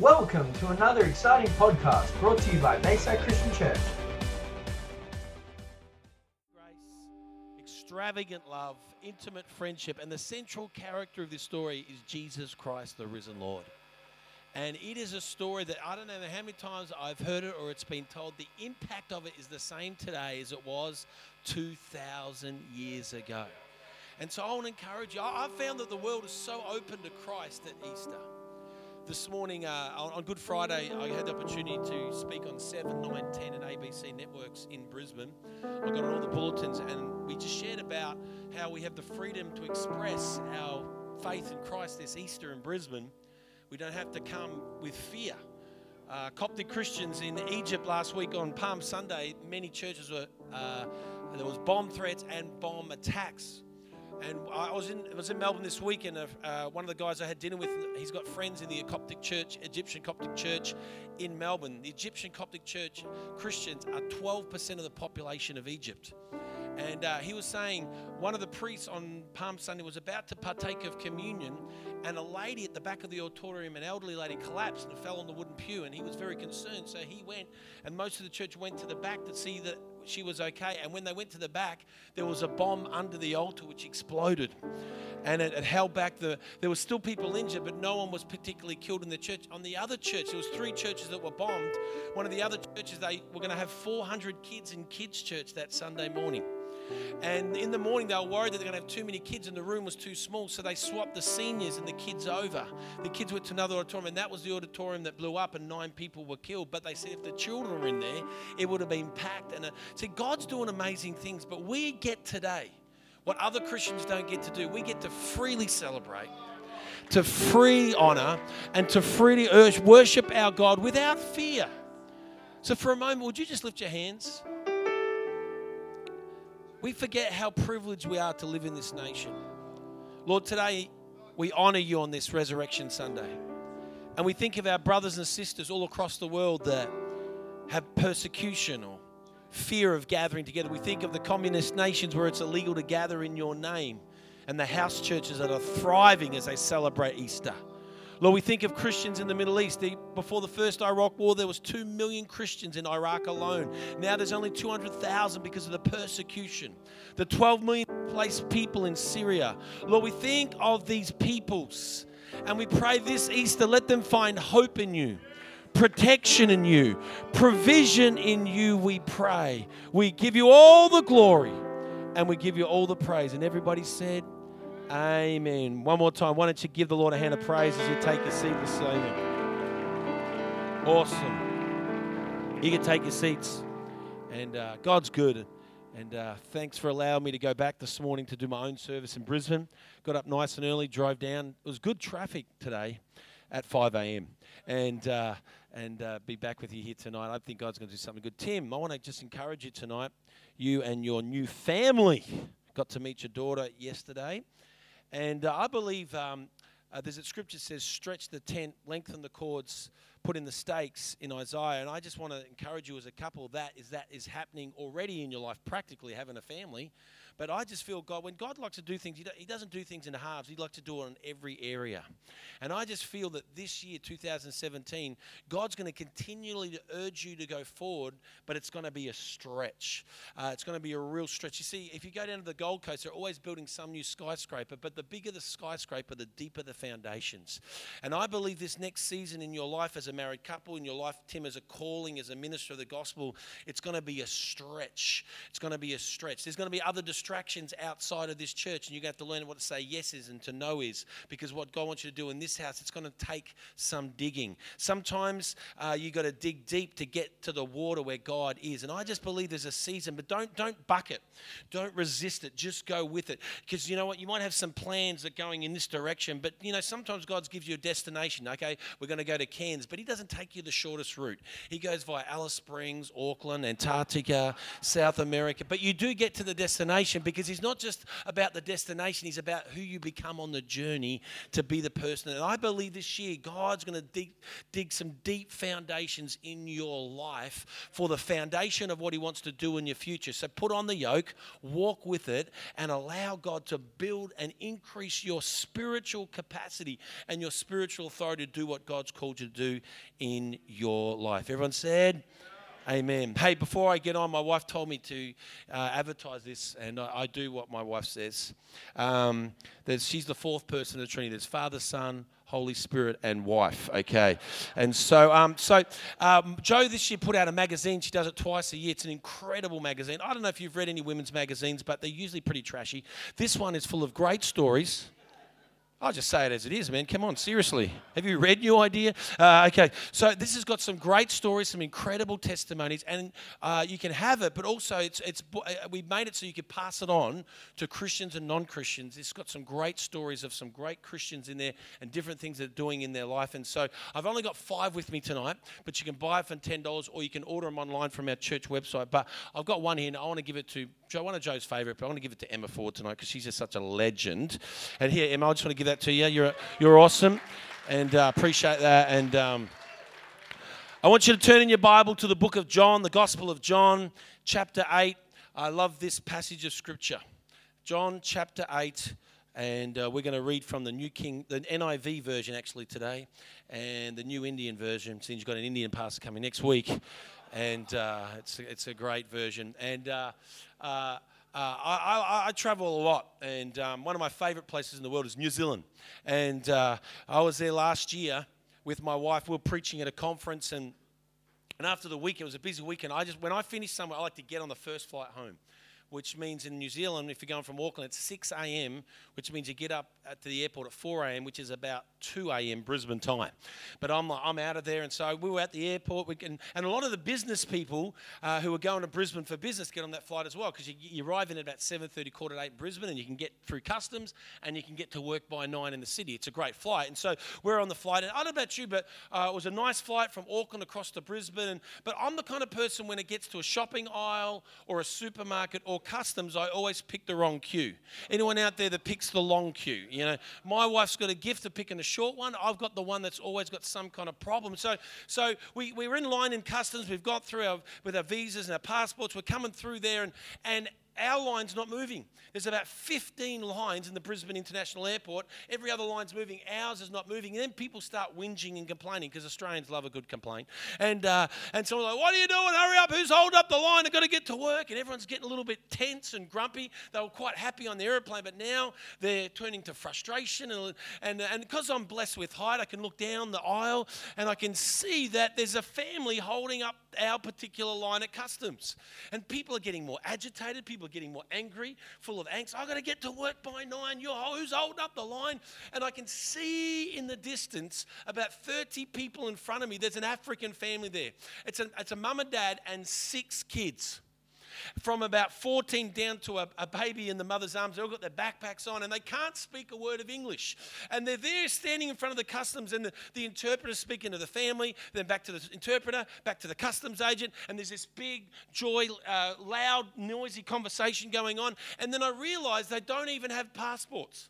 Welcome to another exciting podcast brought to you by Bayside Christian Church. Grace, extravagant love, intimate friendship, and the central character of this story is Jesus Christ, the risen Lord. And it is a story that I don't know how many times I've heard it or it's been told. The impact of it is the same today as it was 2,000 years ago. And so I want to encourage you. I I found that the world is so open to Christ at Easter. This morning uh, on Good Friday, I had the opportunity to speak on 7, 9, 10, and ABC networks in Brisbane. I got on all the bulletins, and we just shared about how we have the freedom to express our faith in Christ this Easter in Brisbane. We don't have to come with fear. Uh, Coptic Christians in Egypt last week on Palm Sunday, many churches were, uh, there was bomb threats and bomb attacks. And I was in, I was in Melbourne this week, and uh, one of the guys I had dinner with, he's got friends in the Coptic Church, Egyptian Coptic Church in Melbourne. The Egyptian Coptic Church Christians are 12% of the population of Egypt. And uh, he was saying one of the priests on Palm Sunday was about to partake of communion, and a lady at the back of the auditorium, an elderly lady, collapsed and fell on the wooden pew. And he was very concerned. So he went, and most of the church went to the back to see that she was okay. And when they went to the back, there was a bomb under the altar which exploded. And it, it held back the. There were still people injured, but no one was particularly killed in the church. On the other church, there was three churches that were bombed. One of the other churches, they were going to have 400 kids in kids' church that Sunday morning. And in the morning, they were worried that they're going to have too many kids, and the room was too small. So they swapped the seniors and the kids over. The kids went to another auditorium, and that was the auditorium that blew up, and nine people were killed. But they said if the children were in there, it would have been packed. And uh, see, God's doing amazing things, but we get today what other Christians don't get to do. We get to freely celebrate. To free honor and to freely worship our God without fear. So, for a moment, would you just lift your hands? We forget how privileged we are to live in this nation. Lord, today we honor you on this Resurrection Sunday. And we think of our brothers and sisters all across the world that have persecution or fear of gathering together. We think of the communist nations where it's illegal to gather in your name and the house churches that are thriving as they celebrate Easter. Lord, we think of Christians in the Middle East. The- Before the first Iraq war, there was 2 million Christians in Iraq alone. Now there's only 200,000 because of the persecution. The 12 million placed people in Syria. Lord, we think of these peoples and we pray this Easter, let them find hope in you protection in you, provision in you, we pray. We give you all the glory and we give you all the praise. And everybody said, Amen. One more time. Why don't you give the Lord a hand of praise as you take your seat this evening? Awesome. You can take your seats. And uh, God's good. And uh, thanks for allowing me to go back this morning to do my own service in Brisbane. Got up nice and early, drove down. It was good traffic today at 5 a.m. And uh, and uh, be back with you here tonight. I think God's going to do something good. Tim, I want to just encourage you tonight. You and your new family got to meet your daughter yesterday, and uh, I believe um, uh, there's a scripture says, "Stretch the tent, lengthen the cords." Put in the stakes in Isaiah, and I just want to encourage you as a couple that is that is happening already in your life, practically having a family. But I just feel God, when God likes to do things, he, doesn't do things in halves. He likes to do it in every area. And I just feel that this year, 2017, God's going to continually urge you to go forward, but it's going to be a stretch. Uh, it's going to be a real stretch. You see, if you go down to the Gold Coast, they're always building some new skyscraper, but the bigger the skyscraper, the deeper the foundations. And I believe this next season in your life as a married couple, in your life, Tim, as a calling, as a minister of the gospel, it's going to be a stretch. It's going to be a stretch. There's going to be other distractions outside of this church, and you're going to have to learn what to say yes is and to no is, because what God wants you to do in this house, it's going to take some digging. Sometimes uh, you got to dig deep to get to the water where God is, and I just believe there's a season, but don't don't buck it, don't resist it, just go with it, because you know what, you might have some plans that going in this direction, but you know sometimes God gives you a destination. Okay, we're going to go to Cairns, but he doesn't take you the shortest route. He goes via Alice Springs, Auckland, Antarctica, South America. But you do get to the destination because he's not just about the destination, he's about who you become on the journey to be the person. And I believe this year God's going to dig, dig some deep foundations in your life for the foundation of what he wants to do in your future. So put on the yoke, walk with it, and allow God to build and increase your spiritual capacity and your spiritual authority to do what God's called you to do in your life. Everyone said, Amen. Hey, before I get on, my wife told me to uh, advertise this, and I, I, do what my wife says. Um, that she's the fourth person of the Trinity. There's Father, Son, Holy Spirit, and wife. Okay, and so um, so um, Joe this year put out a magazine. She does it twice a year. It's an incredible magazine. I don't know if you've read any women's magazines, but they're usually pretty trashy. This one is full of great stories I'll just say it as it is, man. Come on, seriously. Have you read New Idea? Uh, okay, so this has got some great stories, some incredible testimonies, and uh, you can have it, but also it's it's uh, we made it so you could pass it on to Christians and non-Christians. It's got some great stories of some great Christians in there and different things they're doing in their life. And so I've only got five with me tonight, but you can buy it for ten dollars, or you can order them online from our church website. But I've got one here, and I want to give it to Joe, one of Joe's favourite, but I want to give it to Emma Ford tonight because she's just such a legend. And here, Emma, I just want to give that to you. You're, you're awesome and uh, appreciate that. And um, I want you to turn in your Bible to the book of John, the Gospel of John, chapter 8. I love this passage of Scripture. John chapter 8 and uh, we're going to read from the New King, the NIV version actually today, and the New Indian version. Since you've got an Indian pastor coming next week, and uh, it's it's a great version. And uh, uh, I, I, I, travel a lot, and um, one of my favorite places in the world is New Zealand. And uh, I was there last year with my wife. We were preaching at a conference, and and after the week, it was a busy weekend. I just when I finish somewhere, I like to get on the first flight home which means in New Zealand, if you're going from Auckland, it's 6 a.m., which means you get up to the airport at 4 a.m., which is about 2 a.m. Brisbane time. But I'm, I'm out of there, and so we were at the airport, we can, and a lot of the business people uh, who are going to Brisbane for business get on that flight as well, because you, you, arrive in at about 7.30, quarter to 8 in Brisbane, and you can get through customs, and you can get to work by 9 in the city. It's a great flight. And so we're on the flight, and I don't know about you, but uh, it was a nice flight from Auckland across to Brisbane, but I'm the kind of person when it gets to a shopping aisle or a supermarket or customs, I always pick the wrong queue. Anyone out there that picks the long queue? You know, my wife's got a gift of picking a short one. I've got the one that's always got some kind of problem. So, so we were in line in customs. We've got through our, with our visas and our passports. We're coming through there, and, and our line's not moving. There's about 15 lines in the Brisbane International Airport. Every other line's moving. Ours is not moving. And then people start whinging and complaining because Australians love a good complaint. And, uh, and someone's like, What are you doing? Hurry up. Who's holding up the line? I've got to get to work. And everyone's getting a little bit tense and grumpy. They were quite happy on the airplane, but now they're turning to frustration. And, and, and because I'm blessed with height, I can look down the aisle and I can see that there's a family holding up our particular line at customs. And people are getting more agitated. People are getting more angry, full of angst. I've got to get to work by nine. You're who's holding up the line? And I can see in the distance about 30 people in front of me. There's an African family there. It's a, it's a mum and dad and six kids from about 14 down to a, a, baby in the mother's arms. They've all got their backpacks on and they can't speak a word of English. And they're there standing in front of the customs and the, the interpreter speaking to the family, then back to the interpreter, back to the customs agent. And there's this big, joy, uh, loud, noisy conversation going on. And then I realized they don't even have passports.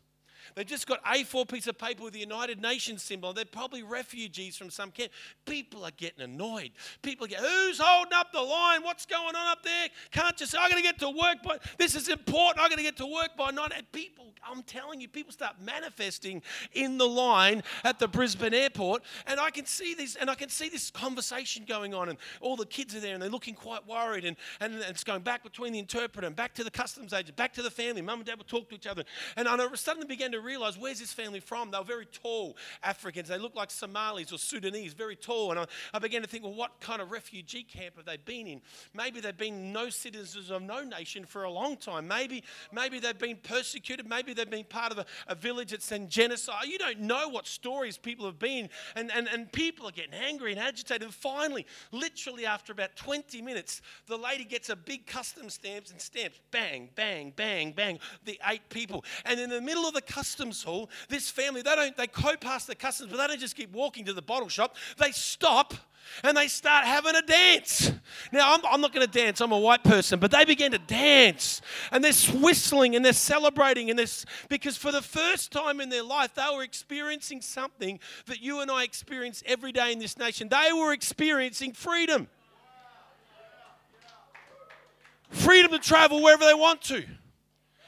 They've just got A4 piece of paper with the United Nations symbol. They're probably refugees from some camp. People are getting annoyed. People get, who's holding up the line? What's going on up there? Can't you say, I'm going to get to work, but this is important. I'm going to get to work by nine. And people, I'm telling you, people start manifesting in the line at the Brisbane airport. And I can see this, and I can see this conversation going on. And all the kids are there and they're looking quite worried. And, and it's going back between the interpreter and back to the customs agent, back to the family. Mum and dad will talk to each other. And I suddenly began to realize where's this family from? They were very tall Africans. They looked like Somalis or Sudanese, very tall. And I, I began to think, well, what kind of refugee camp have they been in? Maybe they've been no citizens of no nation for a long time. Maybe, maybe they've been persecuted. Maybe they've been part of a, a village that's in genocide. You don't know what stories people have been. And, and, and people are getting angry and agitated. And finally, literally after about 20 minutes, the lady gets a big custom stamps and stamps. Bang, bang, bang, bang. The eight people. And in the middle of the custom customs hall, this family, they don't they go past the customs, but they don't just keep walking to the bottle shop. They stop and they start having a dance. Now, I'm, I'm not going to dance, I'm a white person, but they begin to dance and they're whistling and they're celebrating and this because for the first time in their life, they were experiencing something that you and I experience every day in this nation. They were experiencing freedom. Freedom to travel wherever they want to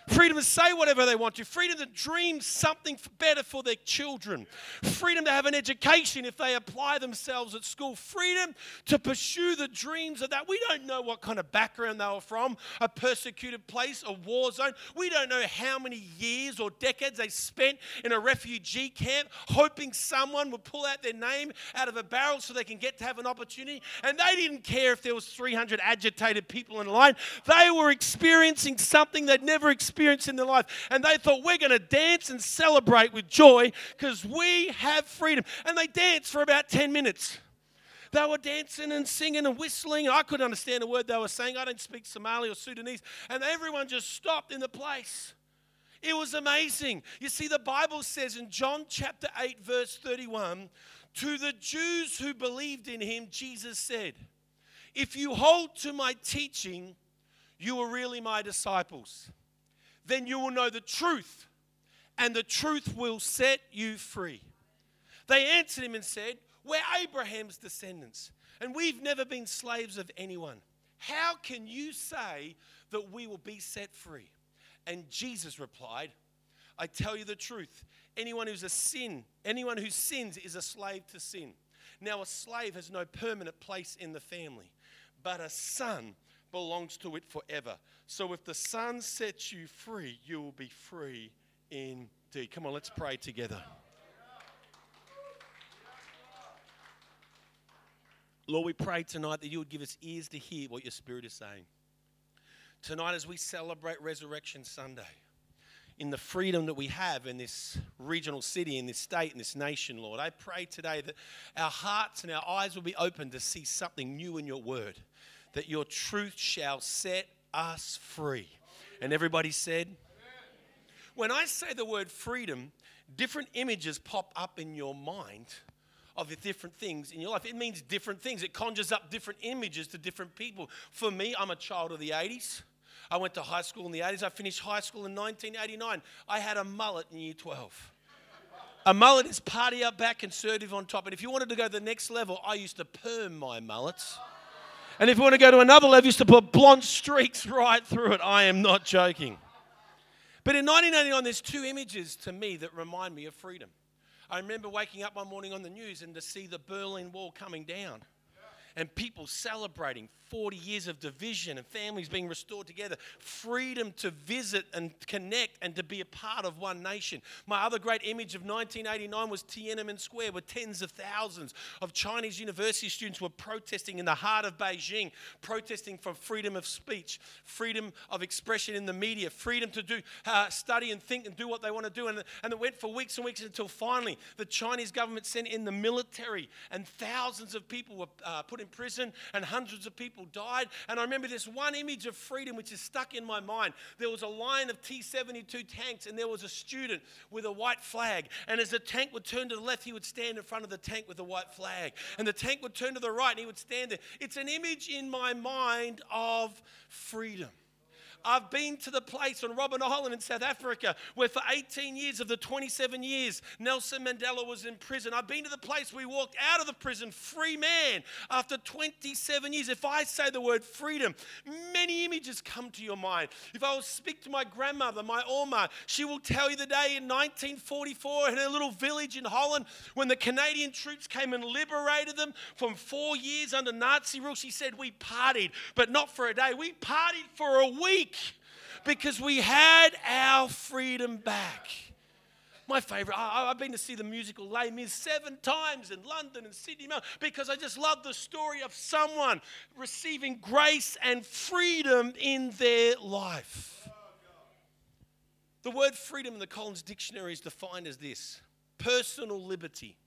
freedom to say whatever they want to, freedom to dream something better for their children, freedom to have an education if they apply themselves at school, freedom to pursue the dreams of that. We don't know what kind of background they were from, a persecuted place, a war zone. We don't know how many years or decades they spent in a refugee camp hoping someone would pull out their name out of a barrel so they can get to have an opportunity. And they didn't care if there was 300 agitated people in line. They were experiencing something they'd never experienced experience in their life. And they thought, we're going to dance and celebrate with joy because we have freedom. And they danced for about 10 minutes. They were dancing and singing and whistling. I couldn't understand a word they were saying. I don't speak Somali or Sudanese. And everyone just stopped in the place. It was amazing. You see, the Bible says in John chapter 8, verse 31, to the Jews who believed in him, Jesus said, If you hold to my teaching, you are really my disciples then you will know the truth, and the truth will set you free. They answered him and said, We're Abraham's descendants, and we've never been slaves of anyone. How can you say that we will be set free? And Jesus replied, I tell you the truth. Anyone who's a sin, anyone who sins is a slave to sin. Now, a slave has no permanent place in the family, but a son belongs to it forever. So if the Son sets you free, you will be free indeed. Come on, let's pray together. Lord, we pray tonight that you would give us ears to hear what your Spirit is saying. Tonight, as we celebrate Resurrection Sunday, in the freedom that we have in this regional city, in this state, in this nation, Lord, I pray today that our hearts and our eyes will be open to see something new in your word that your truth shall set us free. And everybody said, when I say the word freedom, different images pop up in your mind of the different things in your life. It means different things. It conjures up different images to different people. For me, I'm a child of the 80s. I went to high school in the 80s. I finished high school in 1989. I had a mullet in year 12. A mullet is party up back, conservative on top. And if you wanted to go to the next level, I used to perm my mullets. And if you want to go to another level, you used to put blonde streaks right through it. I am not joking. But in 1989, there's two images to me that remind me of freedom. I remember waking up one morning on the news and to see the Berlin Wall coming down and people celebrating 40 years of division and families being restored together, freedom to visit and connect and to be a part of one nation. My other great image of 1989 was Tiananmen Square, where tens of thousands of Chinese university students were protesting in the heart of Beijing, protesting for freedom of speech, freedom of expression in the media, freedom to do uh, study and think and do what they want to do. And, and it went for weeks and weeks until finally the Chinese government sent in the military, and thousands of people were uh, put in prison, and hundreds of people people died. And I remember this one image of freedom which is stuck in my mind. There was a line of T 72 tanks, and there was a student with a white flag. And as the tank would turn to the left, he would stand in front of the tank with a white flag. And the tank would turn to the right, and he would stand there. It's an image in my mind of freedom. I've been to the place on Robben Island in South Africa where for 18 years of the 27 years Nelson Mandela was in prison. I've been to the place we walked out of the prison free man after 27 years. If I say the word freedom, many images come to your mind. If I will speak to my grandmother, my Oma, she will tell you the day in 1944 in her little village in Holland when the Canadian troops came and liberated them from four years under Nazi rule. She said, We partied, but not for a day. We partied for a week because we had our freedom back. My favorite, I, have been to see the musical Les Mis seven times in London and Sydney because I just love the story of someone receiving grace and freedom in their life. The word freedom in the Collins Dictionary is defined as this personal liberty,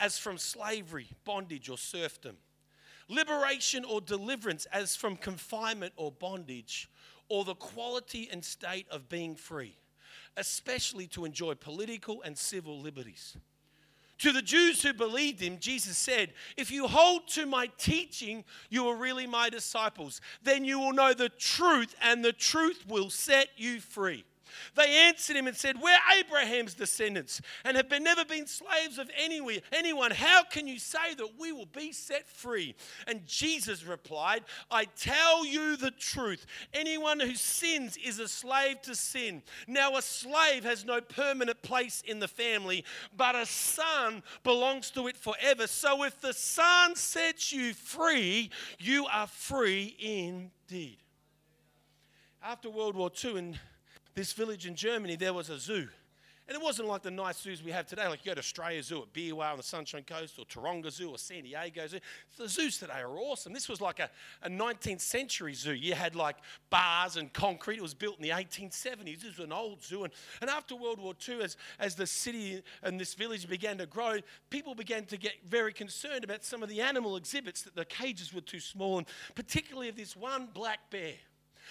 as from slavery, bondage, or serfdom. Liberation or deliverance, as from confinement or bondage or the quality and state of being free. especially to enjoy political and civil liberties. To the Jews who believed him, Jesus said, If you hold to my teaching, you are really my disciples. Then you will know the truth, and the truth will set you free. They answered him and said, We're Abraham's descendants and have been, never been slaves of anywhere, anyone. How can you say that we will be set free? And Jesus replied, I tell you the truth. Anyone who sins is a slave to sin. Now, a slave has no permanent place in the family, but a son belongs to it forever. So if the son sets you free, you are free indeed. After World War II, and this village in Germany, there was a zoo. And it wasn't like the nice zoos we have today, like you go to Australia Zoo at Beerwah on the Sunshine Coast, or Taronga Zoo, or San Diego Zoo. The zoos today are awesome. This was like a, a 19th century zoo. You had like bars and concrete. It was built in the 1870s. This was an old zoo. And, and after World War II, as, as the city and this village began to grow, people began to get very concerned about some of the animal exhibits, that the cages were too small, and particularly of this one black bear.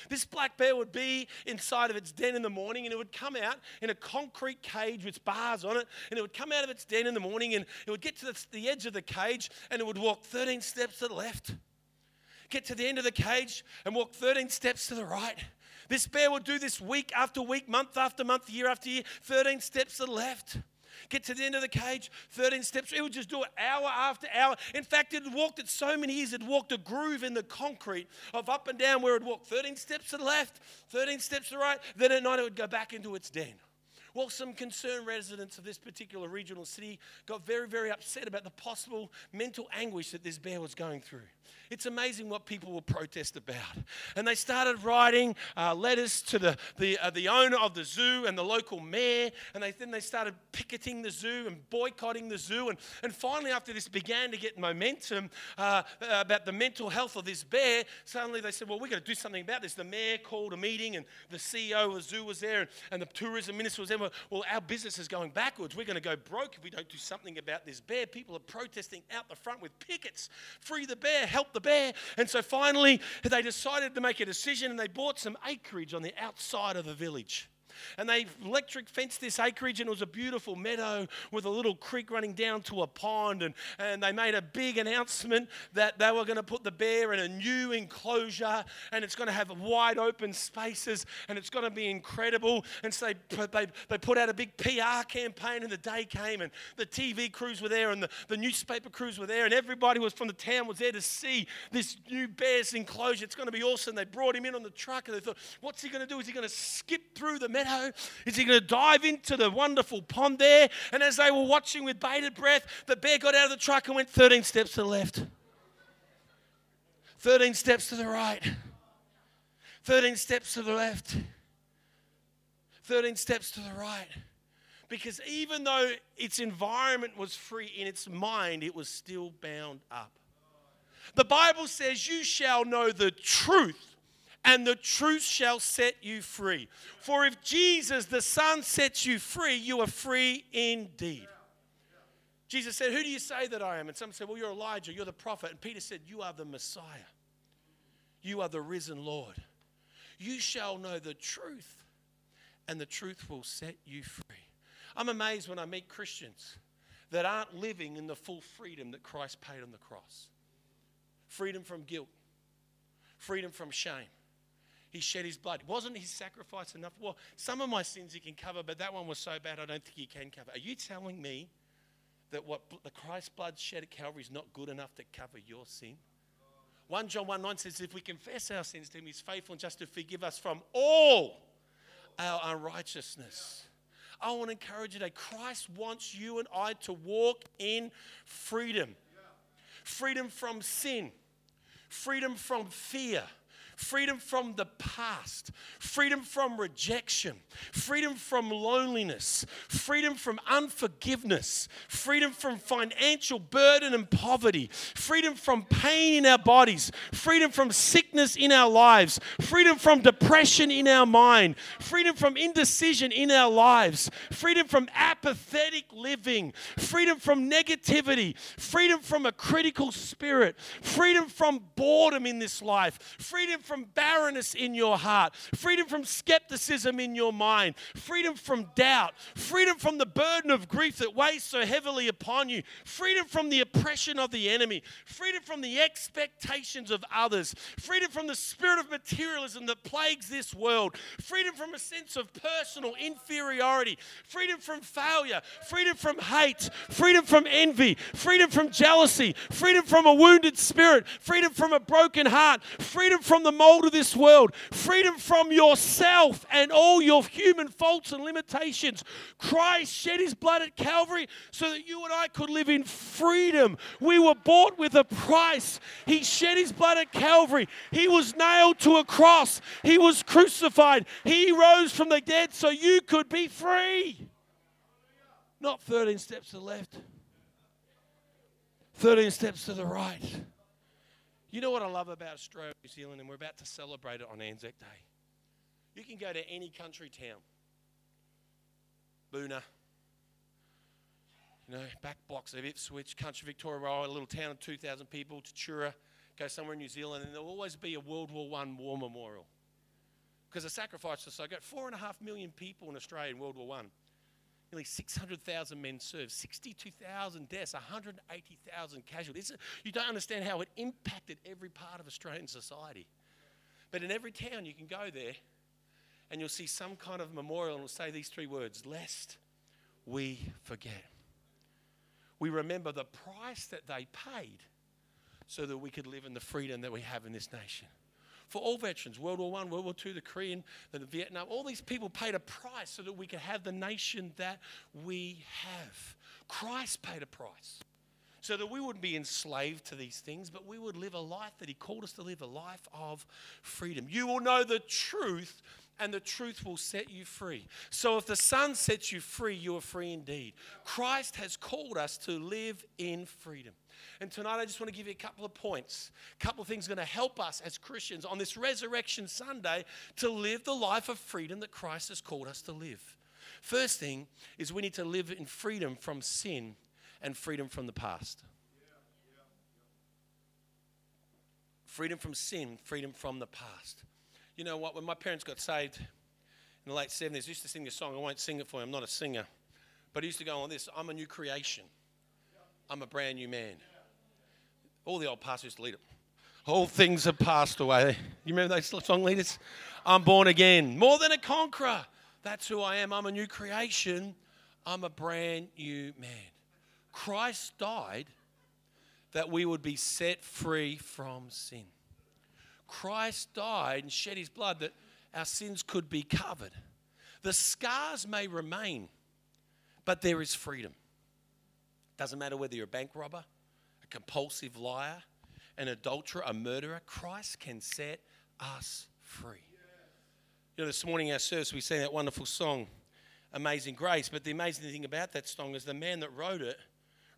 This black bear would be inside of its den in the morning and it would come out in a concrete cage with bars on it. And it would come out of its den in the morning and it would get to the, the edge of the cage and it would walk 13 steps to the left, get to the end of the cage and walk 13 steps to the right. This bear would do this week after week, month after month, year after year, 13 steps to the left get to the end of the cage, 13 steps. It would just do it hour after hour. In fact, it walked it so many years, it walked a groove in the concrete of up and down where it would walk 13 steps to the left, 13 steps to the right. Then at night, it would go back into its den. Well, some concerned residents of this particular regional city got very, very upset about the possible mental anguish that this bear was going through. It's amazing what people will protest about. And they started writing uh, letters to the, the, uh, the owner of the zoo and the local mayor. And they, then they started picketing the zoo and boycotting the zoo. And, and finally, after this began to get momentum uh, about the mental health of this bear, suddenly they said, Well, we've got to do something about this. The mayor called a meeting, and the CEO of the zoo was there, and, and the tourism minister was there. Well, our business is going backwards. We're going to go broke if we don't do something about this bear. People are protesting out the front with pickets. Free the bear, help the bear. And so finally, they decided to make a decision and they bought some acreage on the outside of the village. And they electric fenced this acreage, and it was a beautiful meadow with a little creek running down to a pond. And, and they made a big announcement that they were going to put the bear in a new enclosure, and it's going to have wide open spaces, and it's going to be incredible. And so they, they, they put out a big PR campaign, and the day came, and the TV crews were there, and the, the newspaper crews were there, and everybody was from the town was there to see this new bear's enclosure. It's going to be awesome. They brought him in on the truck, and they thought, what's he going to do? Is he going to skip through the meadow? Meadow? Is he going to dive into the wonderful pond there? And as they were watching with bated breath, the bear got out of the truck and went 13 steps to the left, 13 steps to the right, 13 steps to the left, 13 steps to the right. Because even though its environment was free in its mind, it was still bound up. The Bible says, You shall know the truth, and the truth shall set you free. For if Jesus, the Son, sets you free, you are free indeed. Jesus said, Who do you say that I am? And some said, Well, you're Elijah, you're the prophet. And Peter said, You are the Messiah. You are the risen Lord. You shall know the truth, and the truth will set you free. I'm amazed when I meet Christians that aren't living in the full freedom that Christ paid on the cross freedom from guilt, freedom from shame, he shed his blood. Wasn't his sacrifice enough? Well, some of my sins he can cover, but that one was so bad I don't think he can cover. Are you telling me that what the Christ's blood shed at Calvary is not good enough to cover your sin? 1 John 1 9 says, If we confess our sins to him, he's faithful and just to forgive us from all our unrighteousness. I want to encourage you today. Christ wants you and I to walk in freedom freedom from sin, freedom from fear freedom from the past, freedom from rejection, freedom from loneliness, freedom from unforgiveness, freedom from financial burden and poverty, freedom from pain in our bodies, freedom from sickness in our lives, freedom from depression in our mind, freedom from indecision in our lives, freedom from apathetic living, freedom from negativity, freedom from a critical spirit, freedom from boredom in this life, freedom from barrenness in your heart, freedom from skepticism in your mind, freedom from doubt, freedom from the burden of grief that weighs so heavily upon you, freedom from the oppression of the enemy, freedom from the expectations of others, freedom from the spirit of materialism that plagues this world, freedom from a sense of personal inferiority, freedom from failure, freedom from hate, freedom from envy, freedom from jealousy, freedom from a wounded spirit, freedom from a broken heart, freedom from the mold of this world, freedom from yourself and all your human faults and limitations. Christ shed his blood at Calvary so that you and I could live in freedom. We were bought with a price. He shed his blood at Calvary. He was nailed to a cross. He was crucified. He rose from the dead so you could be free. Not 13 steps to the left, 13 steps to the right. You know what I love about Australia, New Zealand, and we're about to celebrate it on Anzac Day. You can go to any country town, Boonah, you know, back blocks of Ipswich, country Victoria, a little town of 2,000 people, Tatura, go somewhere in New Zealand, and there'll always be a World War One war memorial. Because the sacrifice was so great. Four and a half million people in Australia in World War One. Nearly 600,000 men served, 62,000 deaths, 180,000 casualties. You don't understand how it impacted every part of Australian society. But in every town, you can go there and you'll see some kind of memorial and it'll say these three words lest we forget. We remember the price that they paid so that we could live in the freedom that we have in this nation for all veterans World War I, World War II, the Korean, the Vietnam. All these people paid a price so that we could have the nation that we have. Christ paid a price so that we wouldn't be enslaved to these things, but we would live a life that He called us to live a life of freedom. You will know the truth, and the truth will set you free. So if the Son sets you free, you are free indeed. Christ has called us to live in freedom. And tonight I just want to give you a couple of points, a couple of things going to help us as Christians on this Resurrection Sunday to live the life of freedom that Christ has called us to live. First thing is we need to live in freedom from sin and freedom from the past. Freedom from sin, freedom from the past. You know what? When my parents got saved in the late 70s, I used to sing this song. I won't sing it for you, I'm not a singer. But I used to go on this I'm a new creation, I'm a brand new man. All the old pastors to lead it. All things have passed away. You remember those song leaders? I'm born again, more than a conqueror. That's who I am. I'm a new creation. I'm a brand new man. Christ died that we would be set free from sin. Christ died and shed his blood that our sins could be covered. The scars may remain, but there is freedom. Doesn't matter whether you're a bank robber, a compulsive liar, an adulterer, a murderer, Christ can set us free. You know, this morning in our service we sang that wonderful song, Amazing Grace. But the amazing thing about that song is the man that wrote it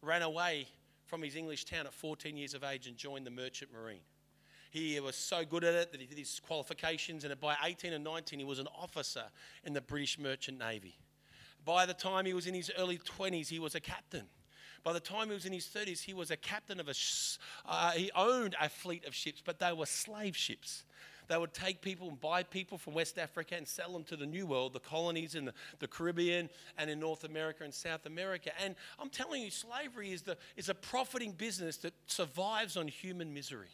ran away from his English town at 14 years of age and joined the Merchant Marine. He was so good at it that he did his qualifications, and by 18 and 19, he was an officer in the British Merchant Navy. By the time he was in his early 20s, he was a captain. By the time he was in his 30s, he was a captain of a, uh, he owned a fleet of ships, but they were slave ships. They would take people and buy people from West Africa and sell them to the New World, the colonies in the, the Caribbean and in North America and South America. And I'm telling you, slavery is, the, is a profiting business that survives on human misery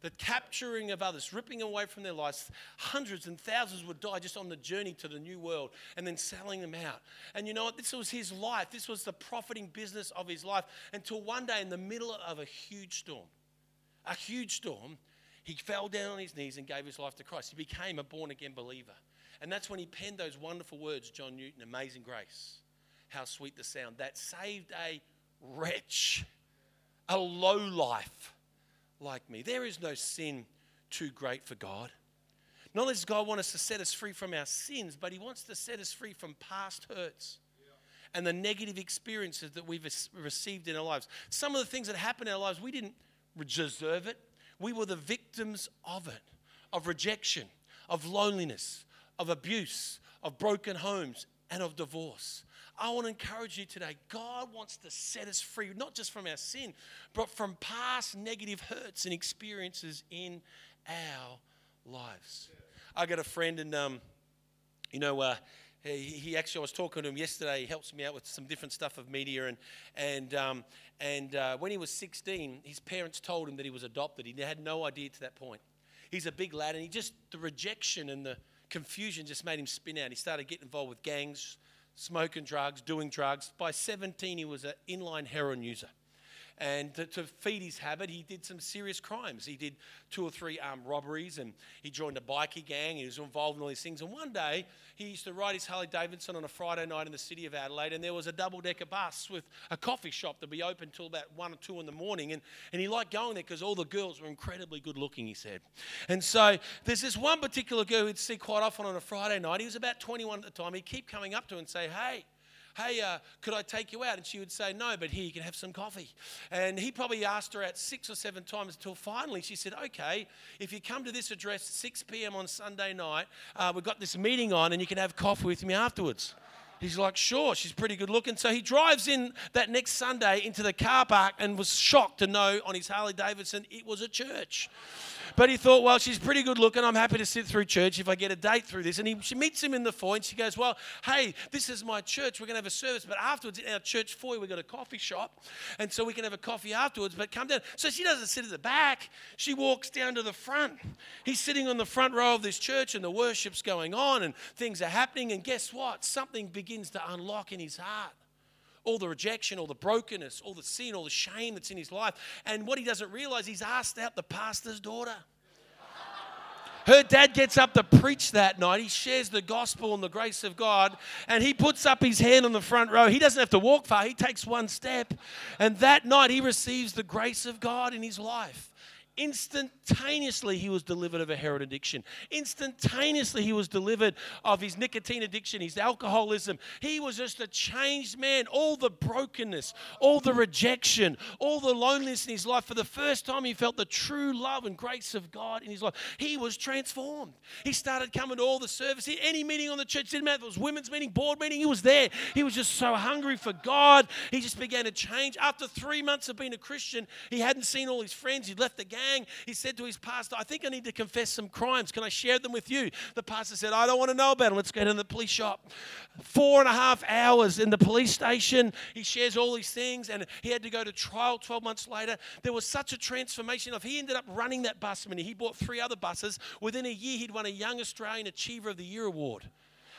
the capturing of others, ripping away from their lives. Hundreds and thousands would die just on the journey to the new world and then selling them out. And you know what? This was his life. This was the profiting business of his life until one day, in the middle of a huge storm, a huge storm, he fell down on his knees and gave his life to Christ. He became a born again believer. And that's when he penned those wonderful words, John Newton, Amazing Grace. How sweet the sound that saved a wretch, a low life like me. There is no sin too great for God. Not only does God want us to set us free from our sins, but He wants to set us free from past hurts and the negative experiences that we've received in our lives. Some of the things that happened in our lives, we didn't deserve it. We were the victims of it, of rejection, of loneliness, of abuse, of broken homes, and of divorce. I want to encourage you today. God wants to set us free, not just from our sin, but from past negative hurts and experiences in our lives. I got a friend, and um, you know, uh, he, he, actually, I was talking to him yesterday. He helps me out with some different stuff of media, and and um, and uh, when he was 16, his parents told him that he was adopted. He had no idea to that point. He's a big lad, and he just the rejection and the confusion just made him spin out. He started getting involved with gangs, smoking drugs, doing drugs. By 17, he was an inline heroin user. And to, to, feed his habit, he did some serious crimes. He did two or three armed robberies and he joined a bikie gang. He was involved in all these things. And one day, he used to ride his Harley Davidson on a Friday night in the city of Adelaide, and there was a double decker bus with a coffee shop that would be open till about one or two in the morning. And, and he liked going there because all the girls were incredibly good looking, he said. And so there's this one particular girl he'd see quite often on a Friday night. He was about 21 at the time. He'd keep coming up to her and say, Hey, hey, uh, could I take you out? And she would say, no, but here you can have some coffee. And he probably asked her out six or seven times until finally she said, okay, if you come to this address 6 p.m. on Sunday night, uh, we've got this meeting on and you can have coffee with me afterwards. He's like, sure, she's pretty good looking. So he drives in that next Sunday into the car park and was shocked to know on his Harley Davidson it was a church. But he thought, well, she's pretty good looking. I'm happy to sit through church if I get a date through this. And he, she meets him in the foyer and she goes, well, hey, this is my church. We're going to have a service. But afterwards, in our church foyer, we've got a coffee shop. And so we can have a coffee afterwards. But come down. So she doesn't sit at the back. She walks down to the front. He's sitting on the front row of this church and the worship's going on and things are happening. And guess what? Something begins to unlock in his heart all the rejection, all the brokenness, all the sin, all the shame that's in his life. And what he doesn't realize, he's asked out the pastor's daughter. Her dad gets up to preach that night. He shares the gospel and the grace of God, and he puts up his hand on the front row. He doesn't have to walk far, he takes one step. And that night, he receives the grace of God in his life. Instantaneously, he was delivered of a heroin addiction. Instantaneously, he was delivered of his nicotine addiction, his alcoholism. He was just a changed man. All the brokenness, all the rejection, all the loneliness in his life. For the first time, he felt the true love and grace of God in his life. He was transformed. He started coming to all the services, any meeting on the church, didn't matter if it was women's meeting, board meeting, he was there. He was just so hungry for God. He just began to change. After three months of being a Christian, he hadn't seen all his friends. He'd left the gang he said to his pastor, I think I need to confess some crimes. Can I share them with you? The pastor said, I don't want to know about them. Let's go to the police shop. Four and a half hours in the police station. He shares all these things, and he had to go to trial 12 months later. There was such a transformation of he ended up running that bus. I mean, he bought three other buses. Within a year, he'd won a Young Australian Achiever of the Year award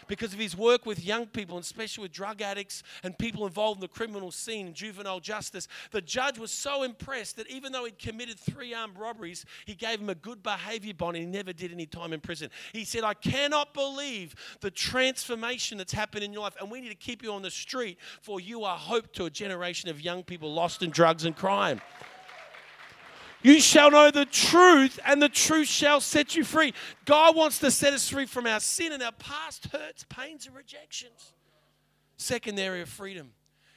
because of his work with young people, and especially with drug addicts and people involved in the criminal scene and juvenile justice. The judge was so impressed that even though he'd committed three armed robberies, he gave him a good behavior bond and he never did any time in prison. He said, I cannot believe the transformation that's happened in your life, and we need to keep you on the street, for you are hope to a generation of young people lost in drugs and crime. You shall know the truth, and the truth shall set you free. God wants to set us free from our sin and our past hurts, pains, and rejections. Second area of freedom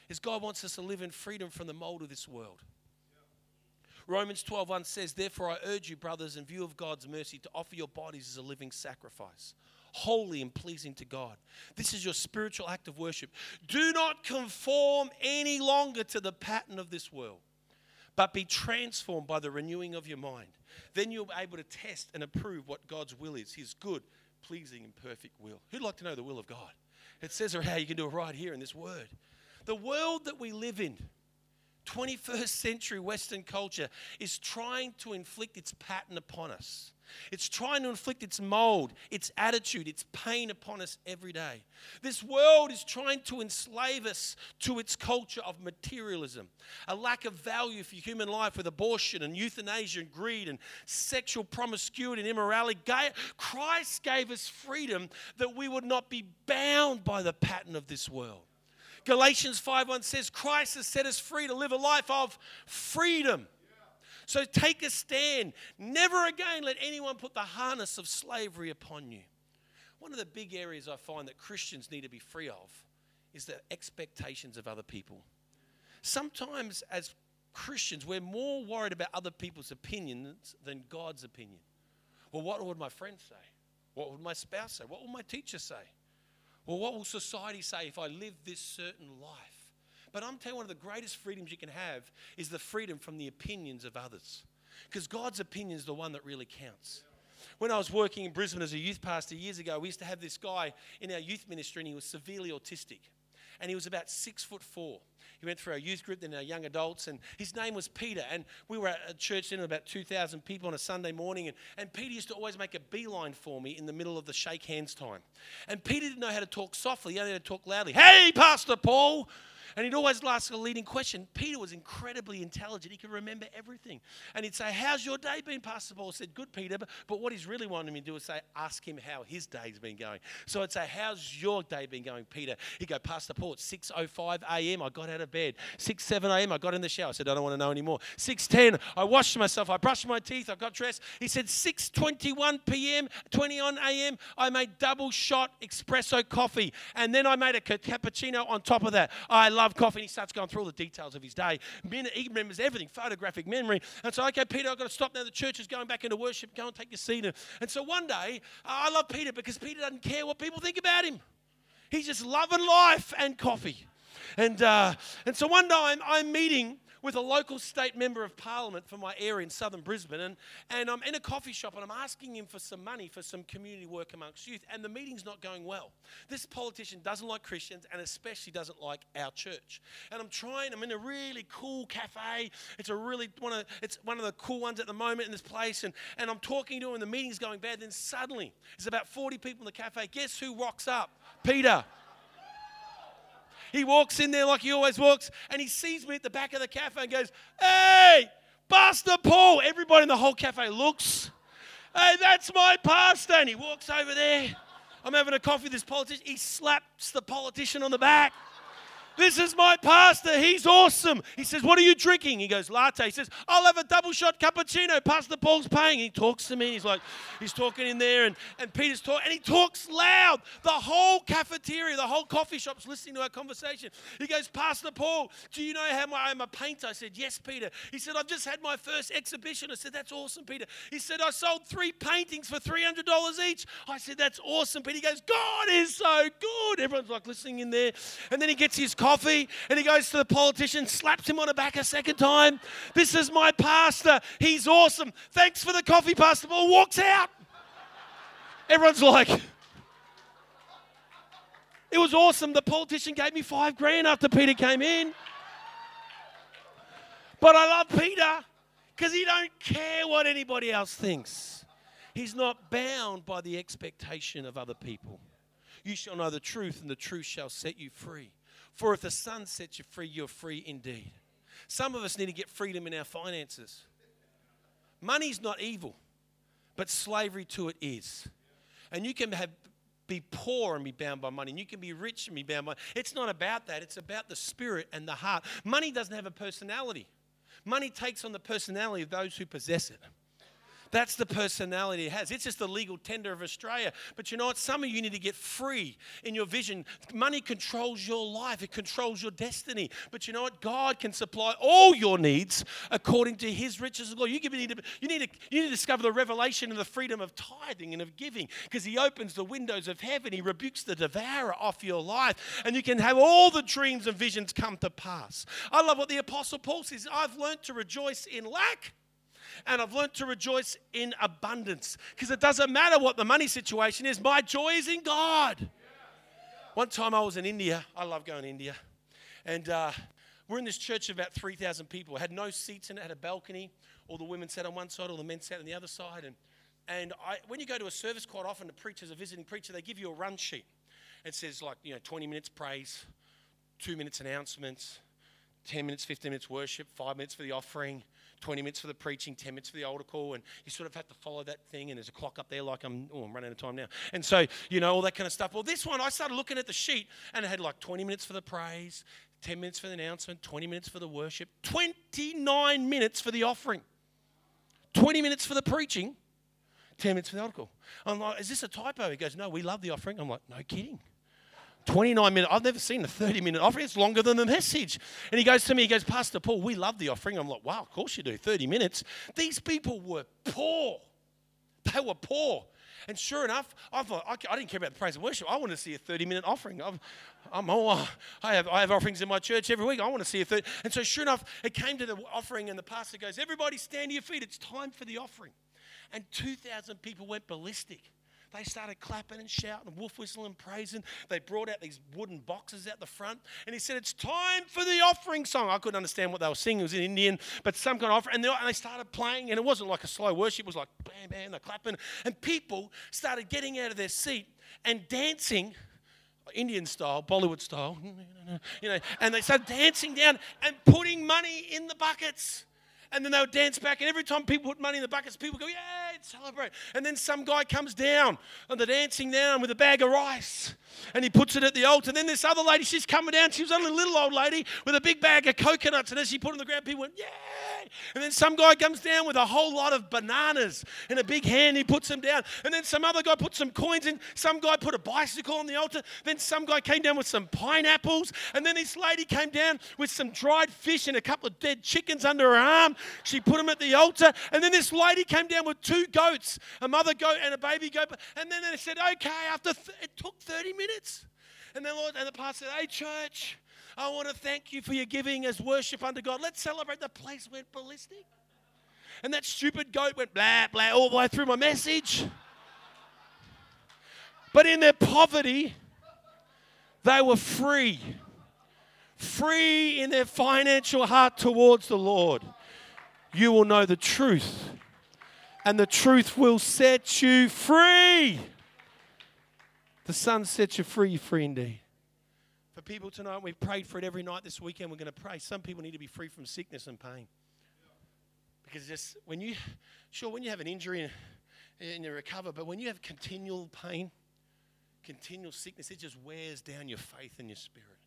is God wants us to live in freedom from the mold of this world. Romans 12:1 says, Therefore I urge you, brothers, in view of God's mercy, to offer your bodies as a living sacrifice, holy and pleasing to God. This is your spiritual act of worship. Do not conform any longer to the pattern of this world but be transformed by the renewing of your mind. Then you'll be able to test and approve what God's will is, his good, pleasing, and perfect will. Who'd like to know the will of God? It says or how you can do it right here in this word. The world that we live in, 21st century Western culture, is trying to inflict its pattern upon us. It's trying to inflict its mold, its attitude, its pain upon us every day. This world is trying to enslave us to its culture of materialism, a lack of value for human life with abortion and euthanasia and greed and sexual promiscuity and immorality. Christ gave us freedom that we would not be bound by the pattern of this world. Galatians 5:1 says Christ has set us free to live a life of freedom. So take a stand. Never again let anyone put the harness of slavery upon you. One of the big areas I find that Christians need to be free of is the expectations of other people. Sometimes, as Christians, we're more worried about other people's opinions than God's opinion. Well, what would my friends say? What would my spouse say? What will my teacher say? Well, what will society say if I live this certain life? But I'm telling you, one of the greatest freedoms you can have is the freedom from the opinions of others. Because God's opinion is the one that really counts. when I was working in Brisbane as a youth pastor years ago, we used to have this guy in our youth ministry, and he was severely autistic. And he was about six foot four. He went through our youth group, then our young adults, and his name was Peter. And we were at a church then about 2,000 people on a Sunday morning. And, and Peter used to always make a beeline for me in the middle of the shake hands time. And Peter didn't know how to talk softly, he only had to talk loudly. Hey, Pastor Paul! And he'd always ask a leading question. Peter was incredibly intelligent. He could remember everything. And he'd say, How's your day been, Pastor Paul? I said, Good, Peter. But what he's really wanted me to do is say, Ask him how his day's been going. So I'd say, How's your day been going, Peter? He'd go, Pastor Paul, it's 6.05 a.m. I got out of bed. 6, 7 a.m. I got in the shower. I said, I don't want to know anymore. 6.10, I washed myself. I brushed my teeth. I got dressed. He said, 6.21 p.m., 20 on a.m., I made double shot espresso coffee. And then I made a cappuccino on top of that. I love coffee. And he starts going through all the details of his day. He remembers everything, photographic memory. And so, okay, Peter, I've got to stop now. The church is going back into worship. Go and take your seat. And so one day, I love Peter because Peter doesn't care what people think about him. He's just loving life and coffee. And, uh, and so one day I'm, I'm meeting with a local state member of parliament for my area in southern Brisbane. And, and I'm in a coffee shop and I'm asking him for some money for some community work amongst youth. And the meeting's not going well. This politician doesn't like Christians and especially doesn't like our church. And I'm trying, I'm in a really cool cafe. It's a really one of it's one of the cool ones at the moment in this place. And, and I'm talking to him and the meeting's going bad. Then suddenly there's about 40 people in the cafe. Guess who rocks up? Peter. He walks in there like he always walks, and he sees me at the back of the cafe and goes, Hey, Pastor Paul. Everybody in the whole cafe looks. Hey, that's my pastor. And he walks over there. I'm having a coffee with this politician. He slaps the politician on the back. This is my pastor. He's awesome. He says, What are you drinking? He goes, Latte. He says, I'll have a double shot cappuccino. Pastor Paul's paying. He talks to me. He's like, He's talking in there, and, and Peter's talking, and he talks loud. The whole cafeteria, the whole coffee shop's listening to our conversation. He goes, Pastor Paul, do you know how I'm a painter? I said, Yes, Peter. He said, I've just had my first exhibition. I said, That's awesome, Peter. He said, I sold three paintings for $300 each. I said, That's awesome, Peter. He goes, God is so good. Everyone's like listening in there. And then he gets his coffee and he goes to the politician, slaps him on the back a second time. This is my pastor. He's awesome. Thanks for the coffee, Pastor Paul. Walks out. Everyone's like, it was awesome. The politician gave me five grand after Peter came in. But I love Peter because he don't care what anybody else thinks. He's not bound by the expectation of other people. You shall know the truth, and the truth shall set you free. For if the Son sets you free, you're free indeed. Some of us need to get freedom in our finances. Money's not evil, but slavery to it is. And you can have be poor and be bound by money. And you can be rich and be bound by. It's not about that. It's about the spirit and the heart. Money doesn't have a personality. Money takes on the personality of those who possess it. That's the personality it has. It's just the legal tender of Australia. But you know what? Some of you need to get free in your vision. Money controls your life, it controls your destiny. But you know what? God can supply all your needs according to his riches and glory. You need to, you need to, you need to discover the revelation and the freedom of tithing and of giving because he opens the windows of heaven. He rebukes the devourer off your life. And you can have all the dreams and visions come to pass. I love what the Apostle Paul says I've learned to rejoice in lack and I've learned to rejoice in abundance because it doesn't matter what the money situation is, my joy is in God. One time I was in India. I love going to India. And uh, we're in this church of about 3,000 people. It had no seats in it, had a balcony. All the women sat on one side, all the men sat on the other side. And, and I, when you go to a service, quite often the preacher's a visiting preacher, they give you a run sheet. It says, like, you know, 20 minutes praise, two minutes announcements, 10 minutes, 15 minutes worship, five minutes for the offering, 20 minutes for the preaching, 10 minutes for the altar call, and you sort of have to follow that thing, and there's a clock up there like I'm, oh, I'm running out of time now. And so, you know, all that kind of stuff. Well, this one, I started looking at the sheet, and it had like 20 minutes for the praise, 10 minutes for the announcement, 20 minutes for the worship, 29 minutes for the offering, 20 minutes for the preaching, 10 minutes for the altar call. I'm like, is this a typo? He goes, no, we love the offering. I'm like, no kidding. 29 minutes. I've never seen a 30 minute offering. It's longer than the message. And he goes to me, he goes, Pastor Paul, we love the offering. I'm like, wow, of course you do. 30 minutes. These people were poor. They were poor. And sure enough, I thought, I, didn't care about the praise and worship. I want to see a 30 minute offering. i am oh, I, have, I have offerings in my church every week. I want to see a 30. And so, sure enough, it came to the offering, and the pastor goes, Everybody stand to your feet. It's time for the offering. and 2,000 people went ballistic. They started clapping and shouting, and wolf whistling, praising. They brought out these wooden boxes out the front, and he said, "It's time for the offering song." I couldn't understand what they were singing; it was in Indian, but some kind of offering. And they, and they started playing, and it wasn't like a slow worship; it was like bam, bam, they're clapping, and people started getting out of their seat and dancing. Indian style, Bollywood style, you know, and they started dancing down and putting money in the buckets and then they would dance back. And every time people put money in the buckets, people go, Yay, celebrate. And then some guy comes down and they're dancing down with a bag of rice and he puts it at the altar. And then this other lady, she's coming down. She was only a little old lady with a big bag of coconuts. And as she put it on the ground, people went, Yay. And then some guy comes down with a whole lot of bananas in a big hand. He puts them down. And then some other guy put some coins in. Some guy put a bicycle on the altar. Then some guy came down with some pineapples. And then this lady came down with some dried fish and a couple of dead chickens under her arm. She put them at the altar. And then this lady came down with two goats, a mother goat and a baby goat. And then they said, okay, after th- it took 30 minutes. And then Lord, and the pastor said, hey, church, I want to thank you for your giving as worship unto God. Let's celebrate. The place went ballistic. And that stupid goat went blah, blah, all the way through my message. But in their poverty, they were free. Free in their financial heart towards the Lord you will know the truth, and the truth will set you free. The Son sets you free, free indeed. For people tonight, we've prayed for it every night this weekend. We're going to pray. Some people need to be free from sickness and pain. Because just when you, sure, when you have an injury and, and you recover, but when you have continual pain, continual sickness, it just wears down your faith and your spirit.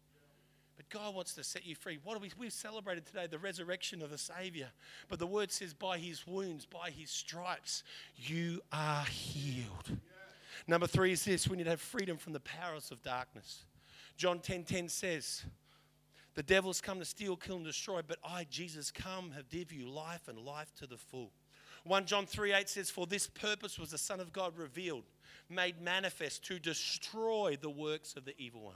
But God wants to set you free. What are we, we've celebrated today, the resurrection of the Savior. But the word says, by his wounds, by his stripes, you are healed. Number three is this we need to have freedom from the powers of darkness. John 10 10 says, The devil's come to steal, kill, and destroy, but I, Jesus, come, have give you life and life to the full. 1 John 3 8 says, For this purpose was the Son of God revealed, made manifest to destroy the works of the evil one.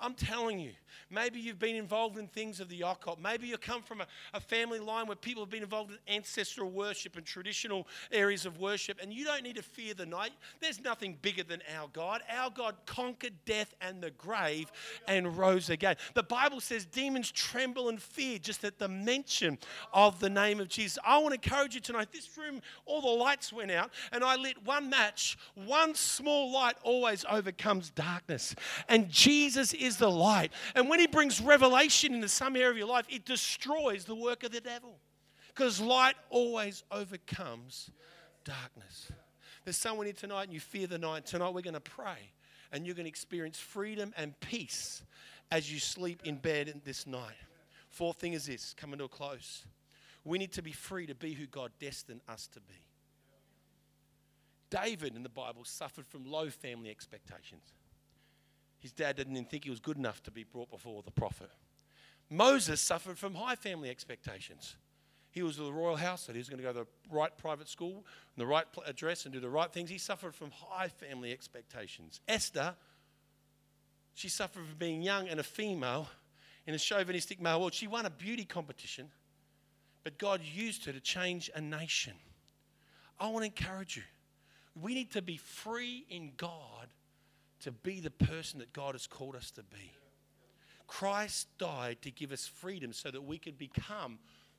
I'm telling you, maybe you've been involved in things of the occult. Maybe you come from a, a, family line where people have been involved in ancestral worship and traditional areas of worship, and you don't need to fear the night. There's nothing bigger than our God. Our God conquered death and the grave and rose again. The Bible says demons tremble and fear just at the mention of the name of Jesus. I want to encourage you tonight. This room, all the lights went out, and I lit one match. One small light always overcomes darkness. And Jesus is the light. And when He brings revelation into some area of your life, it destroys the work of the devil. Because light always overcomes darkness. There's someone here tonight and you fear the night. Tonight we're going to pray and you're going to experience freedom and peace as you sleep in bed this night. Fourth thing is this coming to a close. We need to be free to be who God destined us to be. David in the Bible suffered from low family expectations. His dad didn't even think he was good enough to be brought before the prophet. Moses suffered from high family expectations. He was the royal household. He was going to go to the right private school, and the right address, and do the right things. He suffered from high family expectations. Esther, she suffered from being young and a female in a chauvinistic male world. She won a beauty competition, but God used her to change a nation. I want to encourage you. We need to be free in God to be the person that God has called us to be. Christ died to give us freedom so that we could become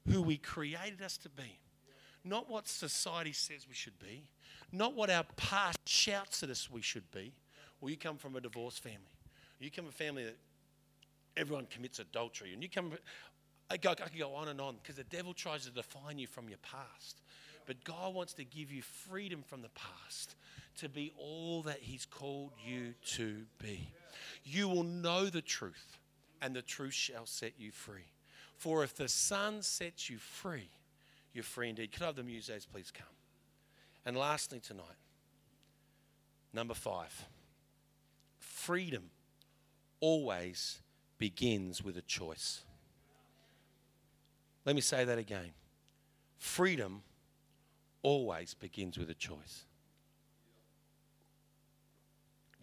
who we created us to be. Not what society says we should be, not what our past shouts at us we should be. Well, you come from a divorced family. You come from a family that everyone commits adultery. And you come, I, go, I can go on and on because the devil tries to define you from your past. But God wants to give you freedom from the past to be all that He's called you to be. You will know the truth, and the truth shall set you free. For if the Son sets you free, you're free indeed. Could I have the muses please come? And lastly, tonight, number five freedom always begins with a choice. Let me say that again. Freedom always begins with a choice.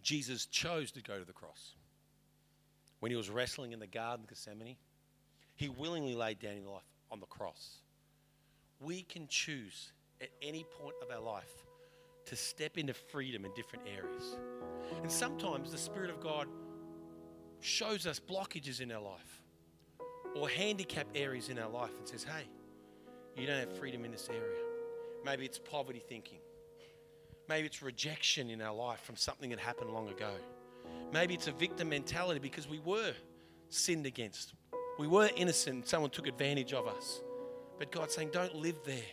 Jesus chose to go to the cross. When he was wrestling in the Garden of Gethsemane, he willingly laid down his life on the cross. We can choose at any point of our life to step into freedom in different areas. And sometimes the Spirit of God shows us blockages in our life or handicap areas in our life and says, hey, you don't have freedom in this area. Maybe it's poverty thinking. Maybe it's rejection in our life from something that happened long ago. Maybe it's a victim mentality because we were sinned against. We were innocent. Someone took advantage of us. But God's saying, don't live there.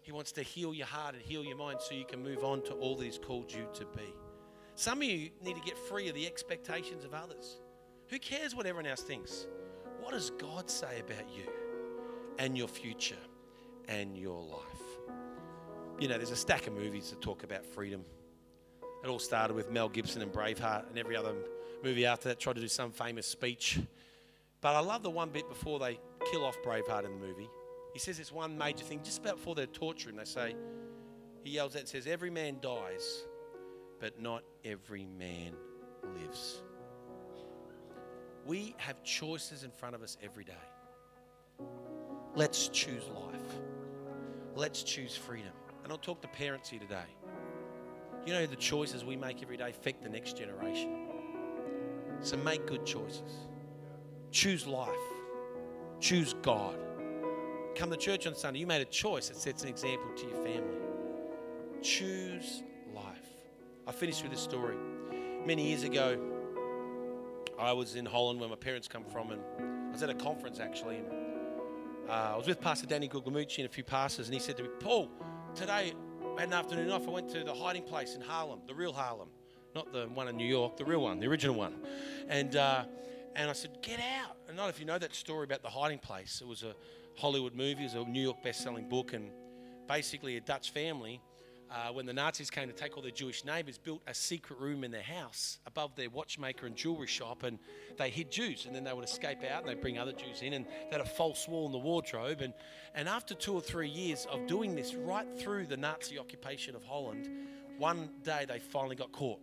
He wants to heal your heart and heal your mind so you can move on to all that He's called you to be. Some of you need to get free of the expectations of others. Who cares what everyone else thinks? What does God say about you and your future and your life? You know, there's a stack of movies that talk about freedom. It all started with Mel Gibson and Braveheart, and every other movie after that tried to do some famous speech. But I love the one bit before they kill off Braveheart in the movie. He says this one major thing just about before they torture him. They say, he yells out and says, Every man dies, but not every man lives. We have choices in front of us every day. Let's choose life. Let's choose freedom. And I'll talk to parents here today. You know, the choices we make every day affect the next generation. So make good choices. Choose life. Choose God. Come to church on Sunday. You made a choice that sets an example to your family. Choose life. I finished with this story. Many years ago, I was in Holland where my parents come from, and I was at a conference actually. And, uh, I was with Pastor Danny Guglielmucci and a few pastors, and he said to me, Paul, today I had an afternoon off. I went to the hiding place in Haarlem, the real Haarlem, not the one in New York, the real one, the original one. And uh, and I said, get out. And not if you know that story about the hiding place. It was a Hollywood movie, it was a New York best-selling book, and basically a Dutch family uh, when the Nazis came to take all their Jewish neighbors, built a secret room in their house above their watchmaker and jewelry shop, and they hid Jews, and then they would escape out and they'd bring other Jews in, and they had a false wall in the wardrobe. And, and after two or three years of doing this right through the Nazi occupation of Holland, one day they finally got caught.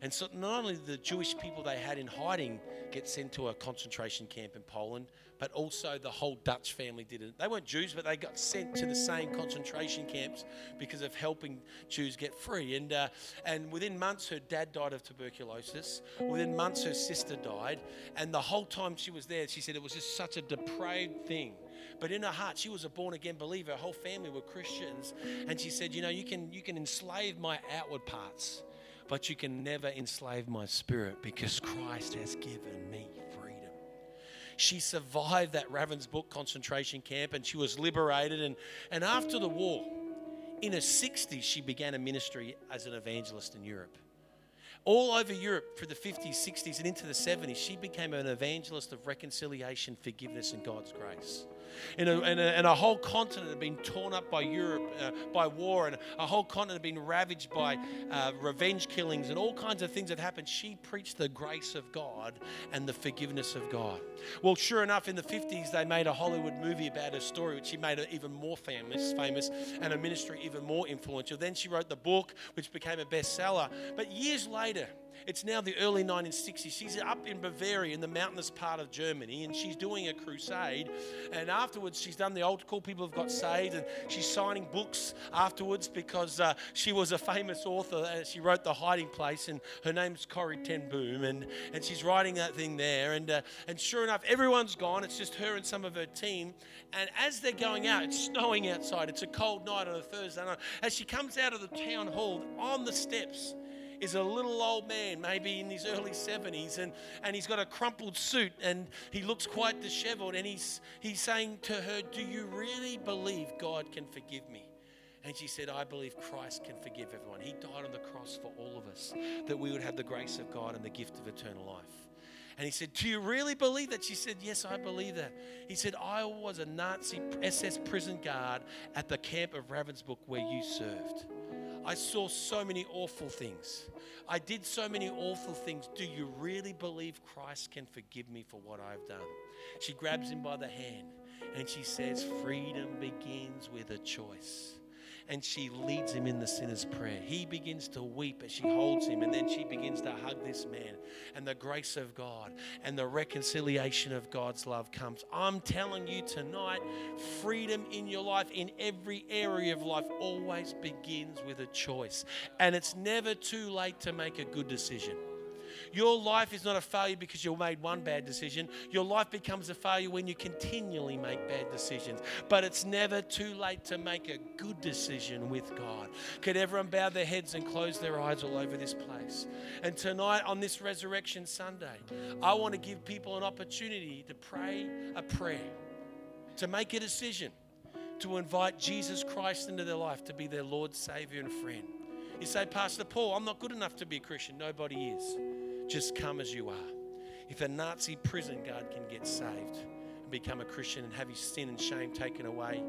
And so not only the Jewish people they had in hiding get sent to a concentration camp in Poland, but also the whole Dutch family did it. They weren't Jews, but they got sent to the same concentration camps because of helping Jews get free. And, uh, and within months, her dad died of tuberculosis. Within months, her sister died. And the whole time she was there, she said it was just such a depraved thing. But in her heart, she was a born again believer. Her whole family were Christians. And she said, You know, you can, you can enslave my outward parts but you can never enslave my spirit because Christ has given me. She survived that Ravensbrück concentration camp and she was liberated. And, and after the war, in her 60s, she began a ministry as an evangelist in Europe. All over Europe for the 50s, 60s, and into the 70s, she became an evangelist of reconciliation, forgiveness, and God's grace and a, a, a whole continent had been torn up by Europe, uh, by war, and a whole continent had been ravaged by uh, revenge killings and all kinds of things that happened. She preached the grace of God and the forgiveness of God. Well, sure enough, in the 50s, they made a Hollywood movie about her story, which she made her even more famous, famous and her ministry even more influential. Then she wrote the book, which became a bestseller. But years later, it's now the early 1960s. She's up in Bavaria in the mountainous part of Germany and she's doing a crusade. And afterwards, she's done the old cool people have got saved and she's signing books afterwards because uh, she was a famous author. And she wrote The Hiding Place and her name's Corrie ten Boom. And, and she's writing that thing there. And, uh, and sure enough, everyone's gone. It's just her and some of her team. And as they're going out, it's snowing outside. It's a cold night on a Thursday night. As she comes out of the town hall on the steps, is a little old man, maybe in his early 70s, and, and he's got a crumpled suit and he looks quite disheveled. And he's, he's saying to her, Do you really believe God can forgive me? And she said, I believe Christ can forgive everyone. He died on the cross for all of us, that we would have the grace of God and the gift of eternal life. And he said, Do you really believe that? She said, Yes, I believe that. He said, I was a Nazi SS prison guard at the camp of Ravensbrück where you served. I saw so many awful things. I did so many awful things. Do you really believe Christ can forgive me for what I've done? She grabs him by the hand and she says, Freedom begins with a choice. And she leads him in the sinner's prayer. He begins to weep as she holds him, and then she begins to hug this man. And the grace of God and the reconciliation of God's love comes. I'm telling you tonight, freedom in your life, in every area of life, always begins with a choice. And it's never too late to make a good decision. Your life is not a failure because you made one bad mm. decision. Your life becomes a failure when you continually make bad decisions. But it's never too late to make a good decision with God. Could everyone bow their heads and close their eyes all over this place? And tonight, on this Resurrection Sunday, I want to give people an opportunity to pray a prayer, to make a decision, to invite Jesus Christ into their life to be their Lord, Savior, and friend. You say, Pastor Paul, I'm not good enough to be a Christian. Nobody is. Just come as you are. If a Nazi prison guard can get saved and become a Christian and have his sin and shame taken away,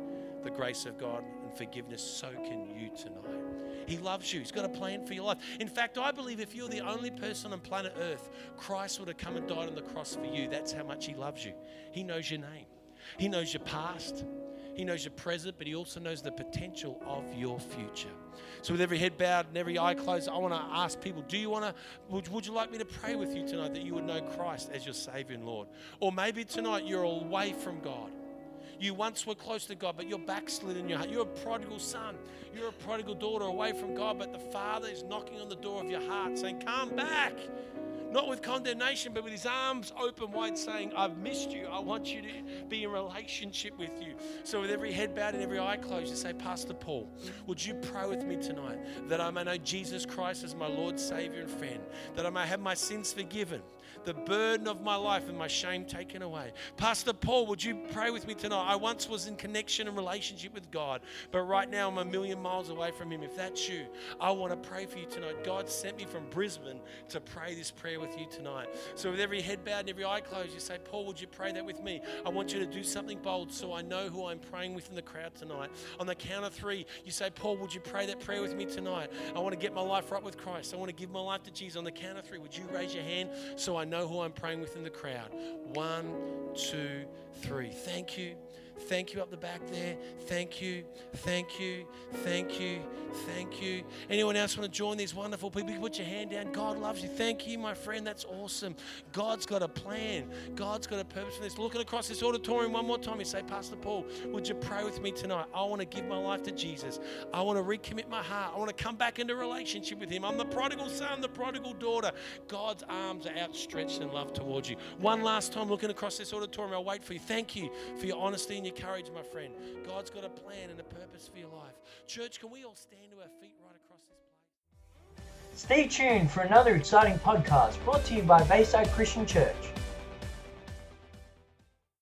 the grace of God and forgiveness, so can you tonight. He loves you. He's got a plan for your life. In fact, I believe if you're the only person on planet Earth, Christ would have come and died on the cross for you. That's how much He loves you. He knows your name, He knows your past, He knows your present, but He also knows the potential of your future. So, with every head bowed and every eye closed, I want to ask people do you want to, would, would you like me to pray with you tonight that you would know Christ as your Savior and Lord? Or maybe tonight you're away from God. You once were close to God, but you're backslid in your heart. You're a prodigal son. You're a prodigal daughter away from God, but the Father is knocking on the door of your heart saying, Come back not with condemnation, but with his arms open wide, saying, I've missed you. I want you to be in relationship with you. So, with every head bowed and every eye closed, you say, Pastor Paul, would you pray with me tonight that I may know Jesus Christ as my Lord, Savior, and friend, that I may have my sins forgiven, the burden of my life and my shame taken away. Pastor Paul, would you pray with me tonight? I once was in connection and relationship with God, but right now I'm a million miles away from Him. If that's you, I want to pray for you tonight. God sent me from Brisbane to pray this prayer with you tonight. So, with every head bowed and every eye closed, you say, Paul, would you pray that with me? I want you to do something bold so I know who I'm praying with in the crowd tonight. On the count of three, you say, Paul, would you pray that prayer with me tonight? I want to get my life right with Christ. I want to give my life to Jesus. On the count of three, would you raise your hand so I know who I'm praying with in the crowd? One, two, three. Thank you. Thank you up the back there. Thank you. Thank you. Thank you. Thank you. Anyone else want to join these wonderful people? You put your hand down. God loves you. Thank you, my friend. That's awesome. God's got a plan. God's got a purpose for this. Looking across this auditorium one more time, you say, Pastor Paul, would you pray with me tonight? I want to give my life to Jesus. I want to recommit my heart. I want to come back into relationship with Him. I'm the prodigal son, the prodigal daughter. God's arms are outstretched in love towards you. One last time, looking across this auditorium, I'll wait for you. Thank you for your honesty and your courage, my friend. God's got a plan and a purpose for your life. Church, can we all stand to our feet right across this place? Stay tuned for another exciting podcast brought to you by Bayside Christian Church.